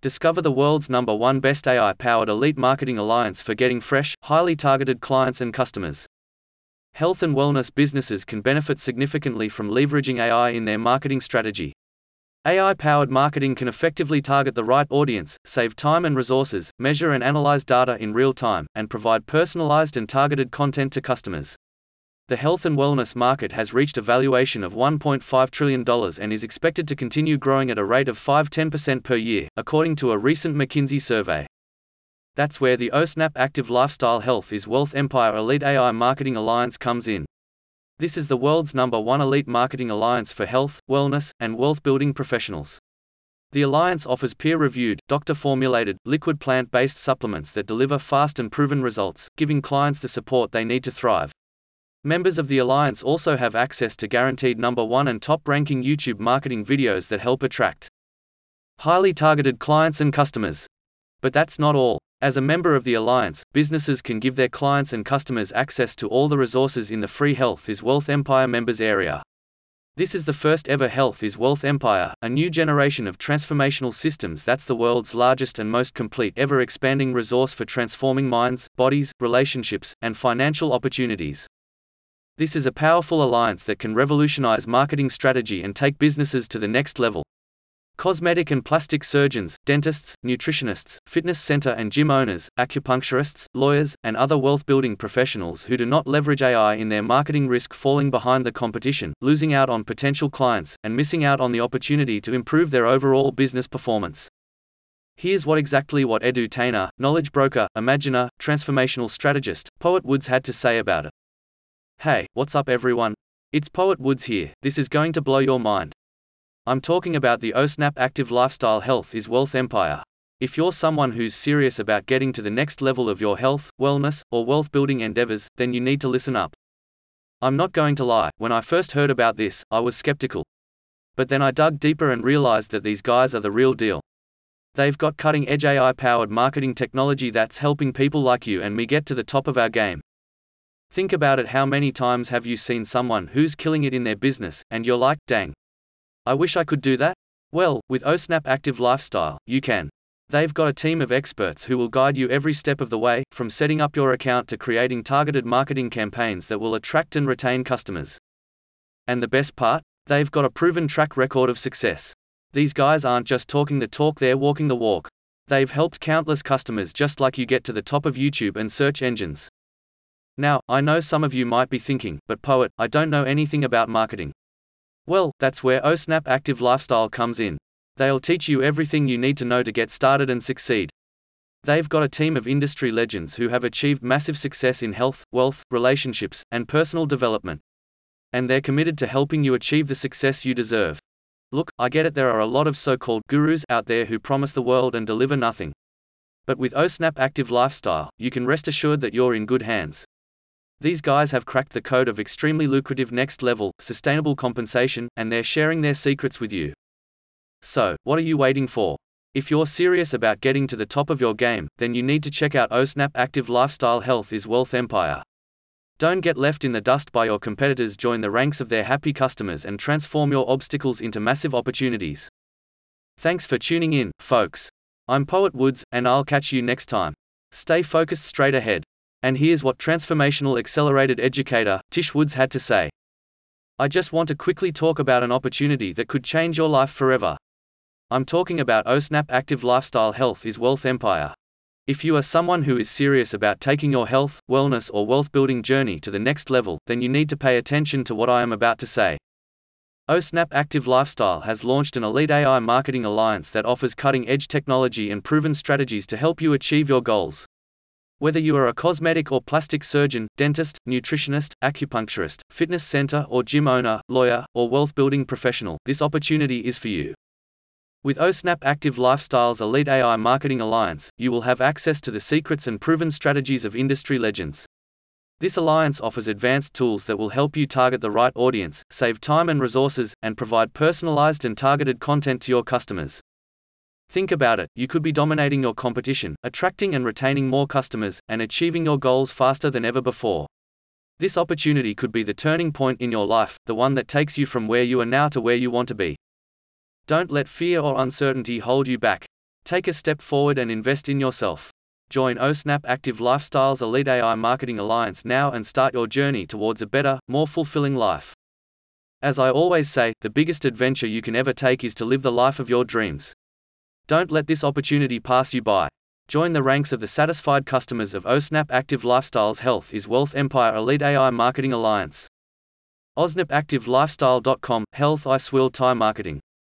Discover the world's number one best AI powered elite marketing alliance for getting fresh, highly targeted clients and customers. Health and wellness businesses can benefit significantly from leveraging AI in their marketing strategy. AI powered marketing can effectively target the right audience, save time and resources, measure and analyze data in real time, and provide personalized and targeted content to customers. The health and wellness market has reached a valuation of $1.5 trillion and is expected to continue growing at a rate of 5 10% per year, according to a recent McKinsey survey. That's where the OSNAP Active Lifestyle Health is Wealth Empire Elite AI Marketing Alliance comes in. This is the world's number one elite marketing alliance for health, wellness, and wealth building professionals. The alliance offers peer reviewed, doctor formulated, liquid plant based supplements that deliver fast and proven results, giving clients the support they need to thrive. Members of the Alliance also have access to guaranteed number one and top ranking YouTube marketing videos that help attract highly targeted clients and customers. But that's not all. As a member of the Alliance, businesses can give their clients and customers access to all the resources in the free Health is Wealth Empire members area. This is the first ever Health is Wealth Empire, a new generation of transformational systems that's the world's largest and most complete ever expanding resource for transforming minds, bodies, relationships, and financial opportunities. This is a powerful alliance that can revolutionize marketing strategy and take businesses to the next level. Cosmetic and plastic surgeons, dentists, nutritionists, fitness center and gym owners, acupuncturists, lawyers, and other wealth building professionals who do not leverage AI in their marketing risk falling behind the competition, losing out on potential clients, and missing out on the opportunity to improve their overall business performance. Here's what exactly what edutainer, knowledge broker, imaginer, transformational strategist, Poet Woods had to say about it. Hey, what's up everyone? It's Poet Woods here, this is going to blow your mind. I'm talking about the OSNAP Active Lifestyle Health is Wealth Empire. If you're someone who's serious about getting to the next level of your health, wellness, or wealth building endeavors, then you need to listen up. I'm not going to lie, when I first heard about this, I was skeptical. But then I dug deeper and realized that these guys are the real deal. They've got cutting edge AI powered marketing technology that's helping people like you and me get to the top of our game. Think about it how many times have you seen someone who's killing it in their business, and you're like, dang. I wish I could do that? Well, with OSNAP Active Lifestyle, you can. They've got a team of experts who will guide you every step of the way, from setting up your account to creating targeted marketing campaigns that will attract and retain customers. And the best part? They've got a proven track record of success. These guys aren't just talking the talk, they're walking the walk. They've helped countless customers just like you get to the top of YouTube and search engines. Now, I know some of you might be thinking, but poet, I don't know anything about marketing. Well, that's where OSNAP Active Lifestyle comes in. They'll teach you everything you need to know to get started and succeed. They've got a team of industry legends who have achieved massive success in health, wealth, relationships, and personal development. And they're committed to helping you achieve the success you deserve. Look, I get it, there are a lot of so called gurus out there who promise the world and deliver nothing. But with OSNAP Active Lifestyle, you can rest assured that you're in good hands. These guys have cracked the code of extremely lucrative next level, sustainable compensation, and they're sharing their secrets with you. So, what are you waiting for? If you're serious about getting to the top of your game, then you need to check out OSNAP Active Lifestyle Health is Wealth Empire. Don't get left in the dust by your competitors, join the ranks of their happy customers and transform your obstacles into massive opportunities. Thanks for tuning in, folks. I'm Poet Woods, and I'll catch you next time. Stay focused straight ahead. And here's what Transformational Accelerated Educator, Tish Woods had to say. I just want to quickly talk about an opportunity that could change your life forever. I'm talking about OSNAP Active Lifestyle Health is Wealth Empire. If you are someone who is serious about taking your health, wellness, or wealth building journey to the next level, then you need to pay attention to what I am about to say. OSNAP Active Lifestyle has launched an elite AI marketing alliance that offers cutting edge technology and proven strategies to help you achieve your goals. Whether you are a cosmetic or plastic surgeon, dentist, nutritionist, acupuncturist, fitness center or gym owner, lawyer, or wealth building professional, this opportunity is for you. With OSNAP Active Lifestyle's Elite AI Marketing Alliance, you will have access to the secrets and proven strategies of industry legends. This alliance offers advanced tools that will help you target the right audience, save time and resources, and provide personalized and targeted content to your customers. Think about it, you could be dominating your competition, attracting and retaining more customers, and achieving your goals faster than ever before. This opportunity could be the turning point in your life, the one that takes you from where you are now to where you want to be. Don't let fear or uncertainty hold you back. Take a step forward and invest in yourself. Join OSNAP Active Lifestyles Elite AI Marketing Alliance now and start your journey towards a better, more fulfilling life. As I always say, the biggest adventure you can ever take is to live the life of your dreams. Don't let this opportunity pass you by. Join the ranks of the satisfied customers of OSNAP Active Lifestyles Health is Wealth Empire Elite AI Marketing Alliance. OSNAPActiveLifestyle.com Health is Wealth AI Marketing